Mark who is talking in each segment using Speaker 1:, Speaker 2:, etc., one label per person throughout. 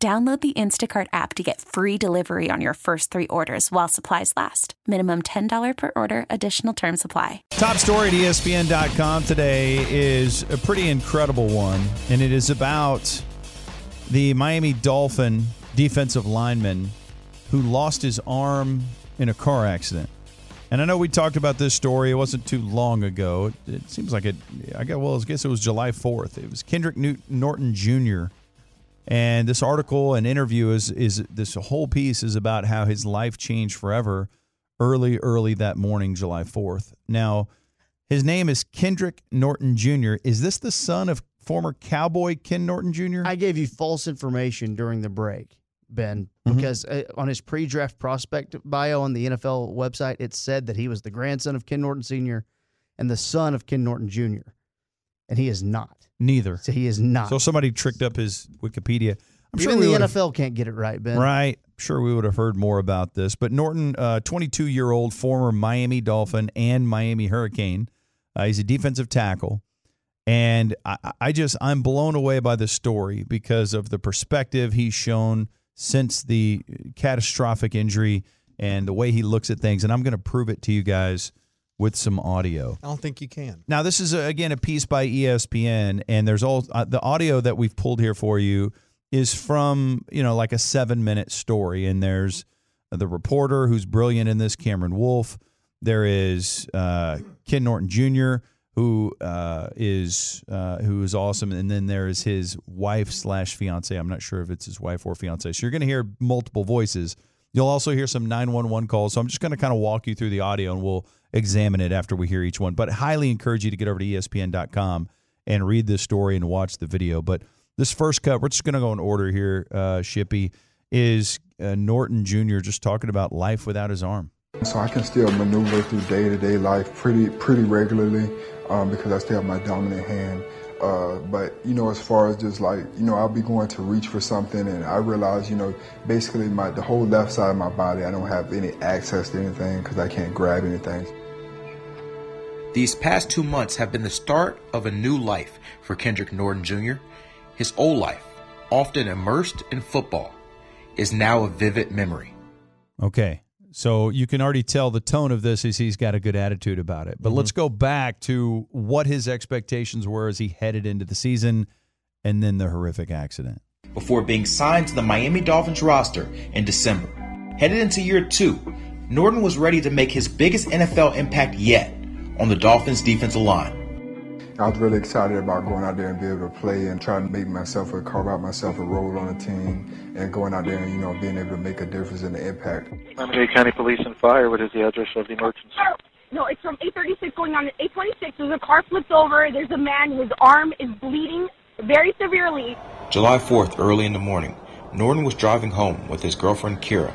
Speaker 1: Download the Instacart app to get free delivery on your first three orders while supplies last. Minimum $10 per order, additional term supply.
Speaker 2: Top story at ESPN.com today is a pretty incredible one, and it is about the Miami Dolphin defensive lineman who lost his arm in a car accident. And I know we talked about this story. It wasn't too long ago. It, it seems like it. I guess. Well, I guess it was July fourth. It was Kendrick Newt, Norton Jr. And this article and interview is is this whole piece is about how his life changed forever early, early that morning, July fourth. Now, his name is Kendrick Norton Jr. Is this the son of former cowboy Ken Norton Jr.?
Speaker 3: I gave you false information during the break, Ben,
Speaker 2: Mhm.
Speaker 3: because uh, on his pre-draft prospect bio on the NFL website, it said that he was the grandson of Ken Norton Sr. and the son of Ken Norton Jr. And he is not.
Speaker 2: Neither.
Speaker 3: So he is not.
Speaker 2: So somebody tricked up his Wikipedia. I'm
Speaker 3: Even
Speaker 2: sure
Speaker 3: the NFL can't get it right, Ben.
Speaker 2: Right. Sure, we would have heard more about this. But Norton, 22 year old former Miami Dolphin and Miami Hurricane, uh, he's a defensive tackle. And I, I just, I'm blown away by the story because of the perspective he's shown since the catastrophic injury and the way he looks at things. And I'm going to prove it to you guys with some audio.
Speaker 4: I don't think you can.
Speaker 2: Now, this is, again, a piece by ESPN, and there's all uh, the audio that we've pulled here for you is from, you know, like a seven minute story. And there's the reporter who's brilliant in this, Cameron Wolfe. There is uh, Ken Norton Jr., who uh, is uh, who is awesome, and then there is his wife slash fiance. I'm not sure if it's his wife or fiance. So you're going to hear multiple voices. You'll also hear some 911 calls. So I'm just going to kind of walk you through the audio, and we'll examine it after we hear each one. But highly encourage you to get over to ESPN.com and read this story and watch the video. But this first cut, we're just going to go in order here. Uh, Shippy is uh, Norton Jr. just talking about life without his arm.
Speaker 5: So I can still maneuver through day-to-day life pretty pretty regularly um, because I still have my dominant hand. Uh, but you know, as far as just like you know, I'll be going to reach for something, and I realize you know, basically my the whole left side of my body, I don't have any access to anything because I can't grab anything.
Speaker 6: These past two months have been the start of a new life for Kendrick Norton Jr. His old life, often immersed in football, is now a vivid memory.
Speaker 2: Okay. So you can already tell the tone of this is he's got a good attitude about it. But mm-hmm. let's go back to what his expectations were as he headed into the season and then the horrific accident.
Speaker 6: before being signed to the Miami Dolphins roster in December. Headed into year two, Norton was ready to make his biggest NFL impact yet on the Dolphins' defensive line.
Speaker 5: I was really excited about going out there and be able to play and try to make myself a carve out myself a role on the team and going out there and you know being able to make a difference in the impact.
Speaker 7: Miami-Dade County Police and Fire. What is the address of the emergency?
Speaker 8: No, it's from 836 going on to 826. There's a car flips over. There's a man. His arm is bleeding very severely.
Speaker 6: July 4th, early in the morning, Norton was driving home with his girlfriend Kira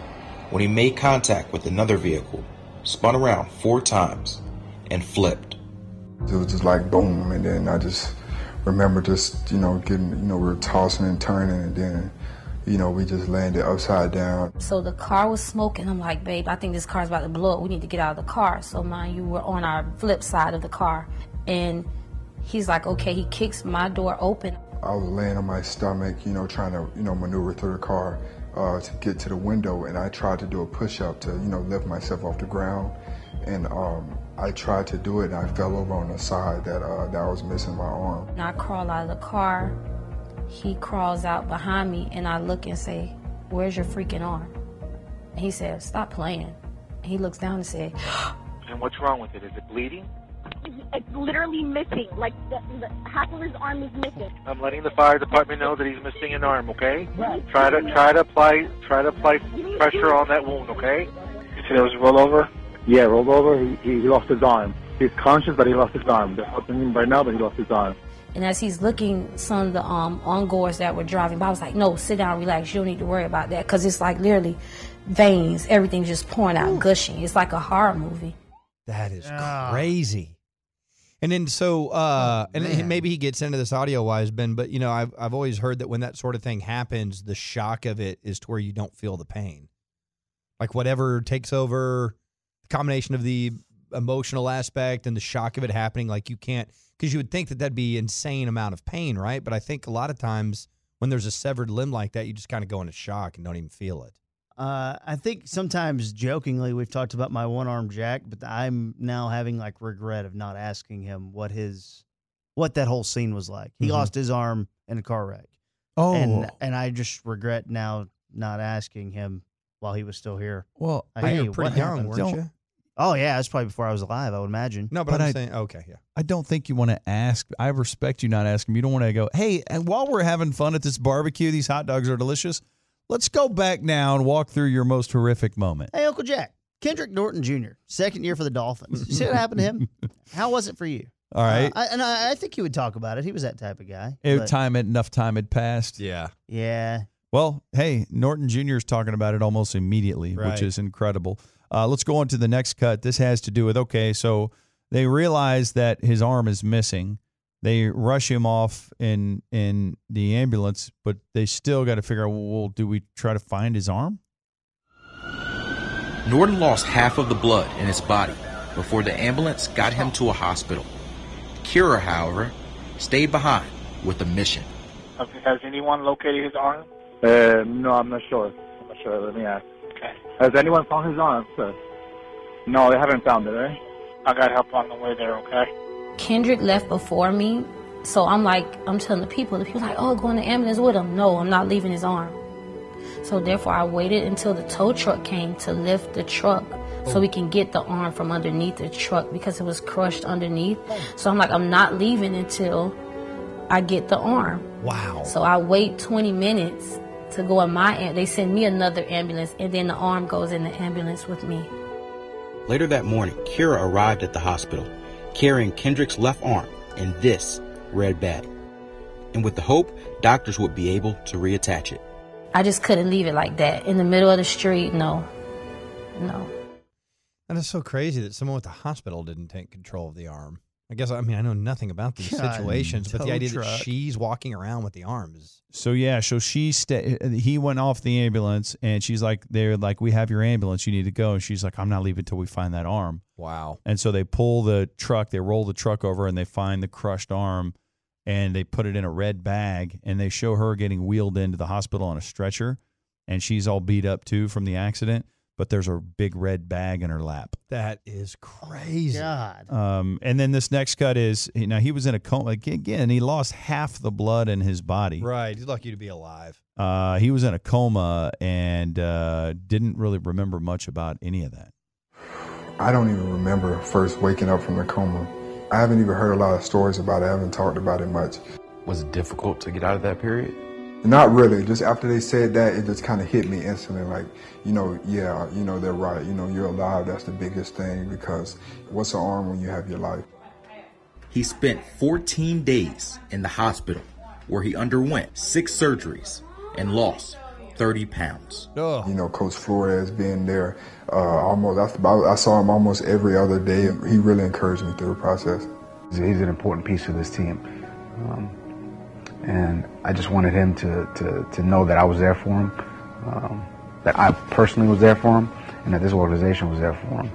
Speaker 6: when he made contact with another vehicle, spun around four times, and flipped.
Speaker 5: It was just like boom, and then I just remember just you know getting you know we were tossing and turning, and then you know we just landed upside down.
Speaker 9: So the car was smoking. I'm like, babe, I think this car's about to blow up. We need to get out of the car. So mind you, we're on our flip side of the car. And he's like, okay, he kicks my door open.
Speaker 5: I was laying on my stomach, you know, trying to you know maneuver through the car uh, to get to the window, and I tried to do a push up to you know lift myself off the ground, and um, I tried to do it, and I fell over on the side that uh, that I was missing my arm.
Speaker 9: And I crawl out of the car. He crawls out behind me, and I look and say, where's your freaking arm? And he says, stop playing. And he looks down and says,
Speaker 7: And what's wrong with it? Is it bleeding?
Speaker 8: It's literally missing. Like the, the, half of his arm is missing.
Speaker 7: I'm letting the fire department know that he's missing an arm. Okay. Right. Try to try to apply try to apply pressure on that wound. Okay. You said it was roll over.
Speaker 10: Yeah, rolled over. He, he lost his arm. He's conscious, but he lost his arm. They're helping him right now, but he lost his arm.
Speaker 9: And as he's looking, some of the um, ongoers that were driving by I was like, no, sit down, relax. You don't need to worry about that. Because it's like literally veins, everything just pouring out, gushing. It's like a horror movie.
Speaker 4: That is
Speaker 3: Ah.
Speaker 4: crazy. And then so uh and
Speaker 3: man.
Speaker 4: maybe he gets into this audio wise, Ben, but you know, I've I've always heard that when that sort of thing happens, the shock of it is to where you don't feel the pain. Like whatever takes over the combination of the emotional aspect and the shock of it happening, like you can't because you would think that that'd be insane amount of pain, right? But I think a lot of times when there's a severed limb like that, you just kind of go into shock and don't even feel it.
Speaker 3: Uh, I think sometimes jokingly we've talked about my one arm Jack, but I'm now having like regret of not asking him what his what that whole scene was like. He
Speaker 4: Mhm.
Speaker 3: lost his arm in a car wreck,
Speaker 2: Oh,
Speaker 3: and and I just regret now not asking him while he was still here.
Speaker 2: well,
Speaker 3: Like,
Speaker 4: But
Speaker 3: hey,
Speaker 4: you were pretty
Speaker 3: what
Speaker 4: young,
Speaker 3: happened?
Speaker 4: weren't
Speaker 2: Don't-
Speaker 4: you?
Speaker 3: Oh yeah, that's probably before I was alive. I would imagine.
Speaker 4: No, but,
Speaker 2: But
Speaker 4: I'm
Speaker 2: I-
Speaker 4: saying okay, yeah.
Speaker 2: I don't think you want to ask. I respect you not asking. You don't want to go, hey, and while we're having fun at this barbecue, these hot dogs are delicious. Let's go back now and walk through your most horrific moment.
Speaker 3: Hey, Uncle Jack, Kendrick Norton Jr. Second year for the Dolphins. You see what happened to him? How was it for you?
Speaker 2: All right.
Speaker 3: Uh, I, and I, I think he would talk about it. He was that type of guy.
Speaker 2: It-
Speaker 3: but-
Speaker 2: time enough time had passed.
Speaker 4: Yeah.
Speaker 3: yeah.
Speaker 2: Well, hey, Norton Jr. is talking about it almost immediately,
Speaker 4: Right.
Speaker 2: which is incredible. Uh, let's go on to the next cut. This has to do with okay, so they realize that his arm is missing. They rush him off in in the ambulance, but they still got to figure out. Well, do we try to find his arm?
Speaker 6: Norton lost half of the blood in his body before the ambulance got him to a hospital. Kira, however, stayed behind with a mission.
Speaker 7: Has, has anyone located his arm?
Speaker 10: Uh, no, I'm not sure. I'm not sure. Let me ask.
Speaker 7: Okay.
Speaker 10: Has anyone found his arm, sir? No, they haven't found it, right?
Speaker 7: I got help on the way there, okay?
Speaker 9: Kendrick left before me, so I'm like, I'm telling the people, the people like, oh, go in the ambulance with him. No, I'm not leaving his arm. So therefore, I waited until the tow truck came to lift the truck so we can get the arm from underneath the truck because it was crushed underneath. So I'm like, I'm not leaving until I get the arm.
Speaker 4: Wow.
Speaker 9: So I wait 20 minutes to go in my am- they send me another ambulance and then the arm goes in the ambulance with me.
Speaker 6: Later that morning, Kira arrived at the hospital carrying Kendrick's left arm in this red bag. And with the hope doctors would be able to reattach it.
Speaker 9: I just couldn't leave it like that in the middle of the street. No, no.
Speaker 4: And it's so crazy that someone at the hospital didn't take control of the arm. I guess I mean I know nothing about these
Speaker 3: God,
Speaker 4: situations, but the idea that she's walking around with the arm is
Speaker 2: So yeah, so she sta- he went off the ambulance, and she's like, "They're like, we have your ambulance. You need to go." And she's like, "I'm not leaving until we find that arm."
Speaker 4: wow.
Speaker 2: And so they pull the truck, they roll the truck over, and they find the crushed arm, and they put it in a red bag, and they show her getting wheeled into the hospital on a stretcher, and she's all beat up too from the accident, but there's a big red bag in her lap.
Speaker 4: That is crazy.
Speaker 3: God.
Speaker 2: Um, and then this next cut is you know he was in a coma again. He lost half the blood in his body.
Speaker 4: Right. He's lucky to be alive.
Speaker 2: Uh, he was in a coma and uh, didn't really remember much about any of that.
Speaker 5: I don't even remember first waking up from the coma. I haven't even heard a lot of stories about it. I haven't talked about it much.
Speaker 6: Was it difficult to get out of that period?
Speaker 5: Not really. Just after they said that, it just kind of hit me instantly. Like, you know, yeah, you know, they're right. You know, you're alive. That's the biggest thing because what's an arm when you have your life?
Speaker 6: He spent 14 days in the hospital where he underwent six surgeries and lost 30 pounds.
Speaker 4: Oh.
Speaker 5: You know, Coach Flores being there, uh, almost. I, I saw him almost every other day. He really encouraged me through the process.
Speaker 10: He's an important piece of this team. Um, and I just wanted him to, to, to know that I was there for him, um, that I personally was there for him, and that this organization was there for him.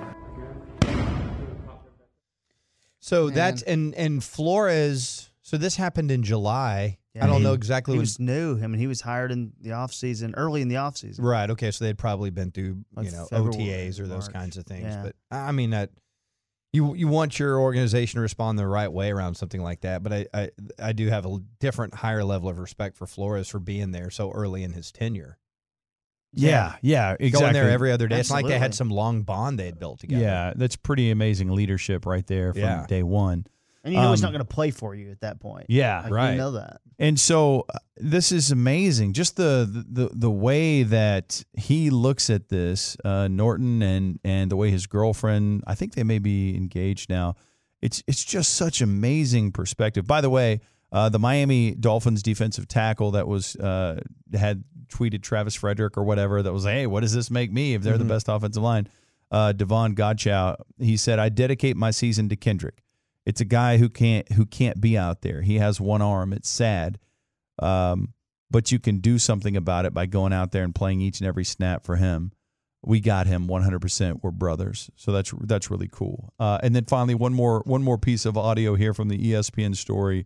Speaker 4: So
Speaker 3: Man.
Speaker 4: that's and and Flores. So this happened in July.
Speaker 3: Yeah,
Speaker 4: I don't
Speaker 3: he-
Speaker 4: know exactly
Speaker 3: He
Speaker 4: when.
Speaker 3: was new. I mean, he was hired in the off season, early in the off season.
Speaker 4: Right. Okay. So they'd probably been through
Speaker 3: Like
Speaker 4: you know
Speaker 3: February,
Speaker 4: OTAs or those
Speaker 3: March.
Speaker 4: kinds of things.
Speaker 3: Yeah.
Speaker 4: But I I mean that you you want your organization to respond the right way around something like that. But I I, I do have a different higher level of respect for Flores for being there so early in his tenure.
Speaker 2: Yeah, yeah, exactly.
Speaker 4: Going there every other day. It's like they had some long bond they had built together.
Speaker 2: Yeah, that's pretty amazing leadership right there from
Speaker 4: Yeah.
Speaker 2: day one.
Speaker 3: And you know he's
Speaker 2: Um,
Speaker 3: not going to play for you at that point.
Speaker 2: Yeah,
Speaker 3: Like,
Speaker 4: right.
Speaker 3: You know that.
Speaker 2: And so uh, this is amazing. Just the the the way that he looks at this, uh, Norton, and and the way his girlfriend. I think they may be engaged now. It's it's just such amazing perspective. By the way, Uh, the Miami Dolphins defensive tackle that was uh, had tweeted Travis Frederick or whatever that was, hey, what does this make me if they're
Speaker 3: Mm-hmm.
Speaker 2: the best offensive line? Uh, Davon Godchaux, he said, I dedicate my season to Kendrick. It's a guy who can't who can't be out there. He has one arm. It's sad, um, but you can do something about it by going out there and playing each and every snap for him. We got him 100%. We're brothers, so that's that's really cool. Uh, and then finally, one more one more piece of audio here from the ESPN story.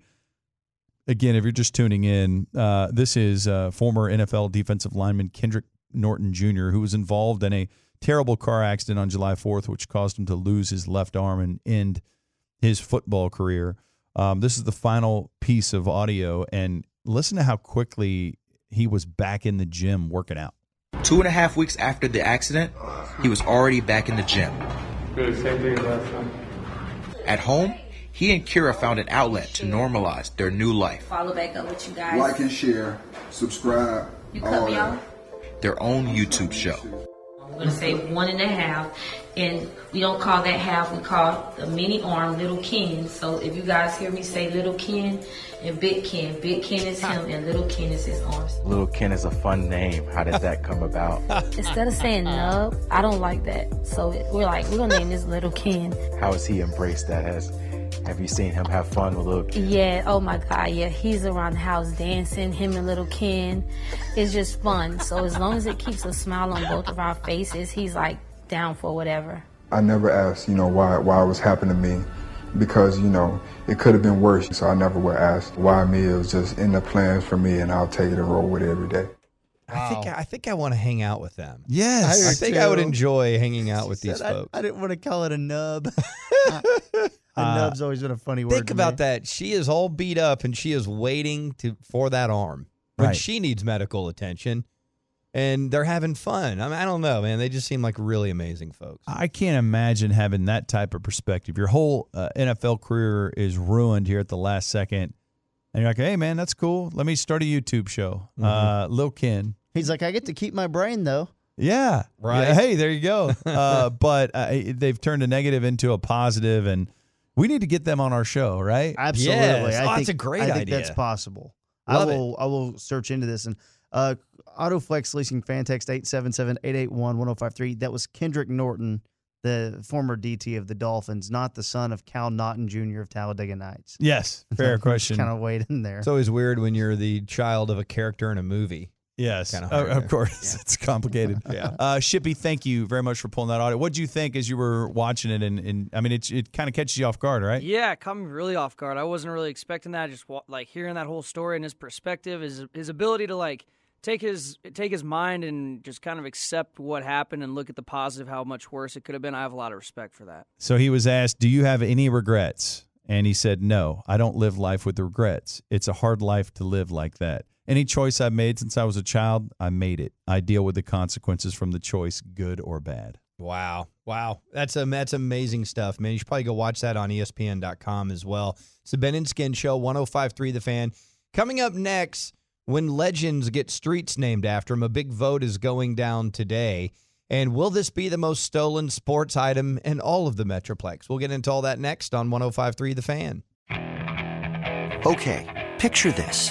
Speaker 2: Again, if you're just tuning in, uh, this is uh, former NFL defensive lineman Kendrick Norton Jr., who was involved in a terrible car accident on July 4th, which caused him to lose his left arm and end his football career. Um, this is the final piece of audio, and listen to how quickly he was back in the gym working out.
Speaker 6: Two and a half weeks after the accident, he was already back in the gym.
Speaker 11: Good, same thing last time.
Speaker 6: At home, he and Kira found an outlet to normalize their new life,
Speaker 9: Follow back up with you guys.
Speaker 5: Like and share, subscribe.
Speaker 9: You
Speaker 5: all
Speaker 9: cut me off.
Speaker 6: their own YouTube show.
Speaker 9: We're gonna say one and a half, and we don't call that half. We call the mini arm Little Ken. So if you guys hear me say Little Ken and Big Ken, Big Ken is him and Little Ken is his arms.
Speaker 12: Little Ken is a fun name. How did that come about?
Speaker 9: Instead of saying nub, I don't like that. So we're like, we're gonna name this Little Ken.
Speaker 12: How has he embraced that? Has have you seen him have fun with Little Ken?
Speaker 9: Yeah, oh my God, yeah, he's around the house dancing, him and little Ken. It's just fun. So as long as it keeps a smile on both of our faces, he's like down for whatever.
Speaker 5: I never asked, you know, why why it was happening to me, because you know it could have been worse. So I never would ask why me. It was just in the plans for me, and I'll take it and roll with it every day.
Speaker 4: I think I think I want to hang out with them.
Speaker 2: Yes.
Speaker 4: I,
Speaker 3: do
Speaker 4: think I would enjoy hanging out with these
Speaker 3: Said I,
Speaker 4: folks.
Speaker 3: I didn't want to call it a nub. a
Speaker 4: Uh,
Speaker 3: nub's always been a funny word.
Speaker 4: Think
Speaker 3: to
Speaker 4: about
Speaker 3: me.
Speaker 4: that. She is all beat up and she is waiting to for that arm when
Speaker 2: Right.
Speaker 4: she needs medical attention. And they're having fun. I mean, I don't know, man. They just seem like really amazing folks.
Speaker 2: I can't imagine having that type of perspective. Your whole uh, NFL career is ruined here at the last second. And you're like, hey, man, that's cool. Let me start a YouTube show. Uh, Lil Ken.
Speaker 3: He's like, I get to keep my brain though.
Speaker 2: Yeah.
Speaker 4: Right.
Speaker 2: Yeah, hey, there you go. uh, but uh, they've turned a negative into a positive, and we need to get them on our show, right?
Speaker 3: Absolutely.
Speaker 4: Yes.
Speaker 3: I
Speaker 4: Oh,
Speaker 3: think,
Speaker 4: that's a great
Speaker 3: I think
Speaker 4: idea.
Speaker 3: that's possible.
Speaker 4: Love
Speaker 3: I
Speaker 4: it.
Speaker 3: will I will search into this and uh Autoflex leasing fan text 877-881-1053. That was Kendrick Norton, the former DT of the Dolphins, not the son of Cal Naughton Jr. of Talladega Nights.
Speaker 2: Yes. Fair question.
Speaker 3: Kind of weighed in there.
Speaker 4: It's always weird when you're the child of a character in a movie.
Speaker 2: Yes,
Speaker 4: Kinda
Speaker 2: Oh,
Speaker 4: hard
Speaker 2: of
Speaker 4: there.
Speaker 2: course. It's complicated.
Speaker 4: Yeah.
Speaker 2: Uh, Shippy, thank you very much for pulling that audio. What did you think as you were watching it? And, and I mean, it, it kind of catches you off guard, right?
Speaker 13: Yeah, it caught me really off guard. I wasn't really expecting that. Just wa- like hearing that whole story and his perspective, his his ability to like take his take his mind and just kind of accept what happened and look at the positive, how much worse it could have been. I have a lot of respect for that.
Speaker 2: So he was asked, Do you have any regrets? And he said, No, I don't live life with regrets. It's a hard life to live like that. Any choice I've made since I was a child, I made it. I deal with the consequences from the choice, good or bad.
Speaker 4: Wow. Wow. That's a, that's amazing stuff, man. You should probably go watch that on ESPN.com as well. It's the Ben and Skin Show, 1053 The Fan. Coming up next, when legends get streets named after them, a big vote is going down today. And will this be the most stolen sports item in all of the Metroplex? We'll get into all that next on 1053 The Fan.
Speaker 14: Okay, picture this.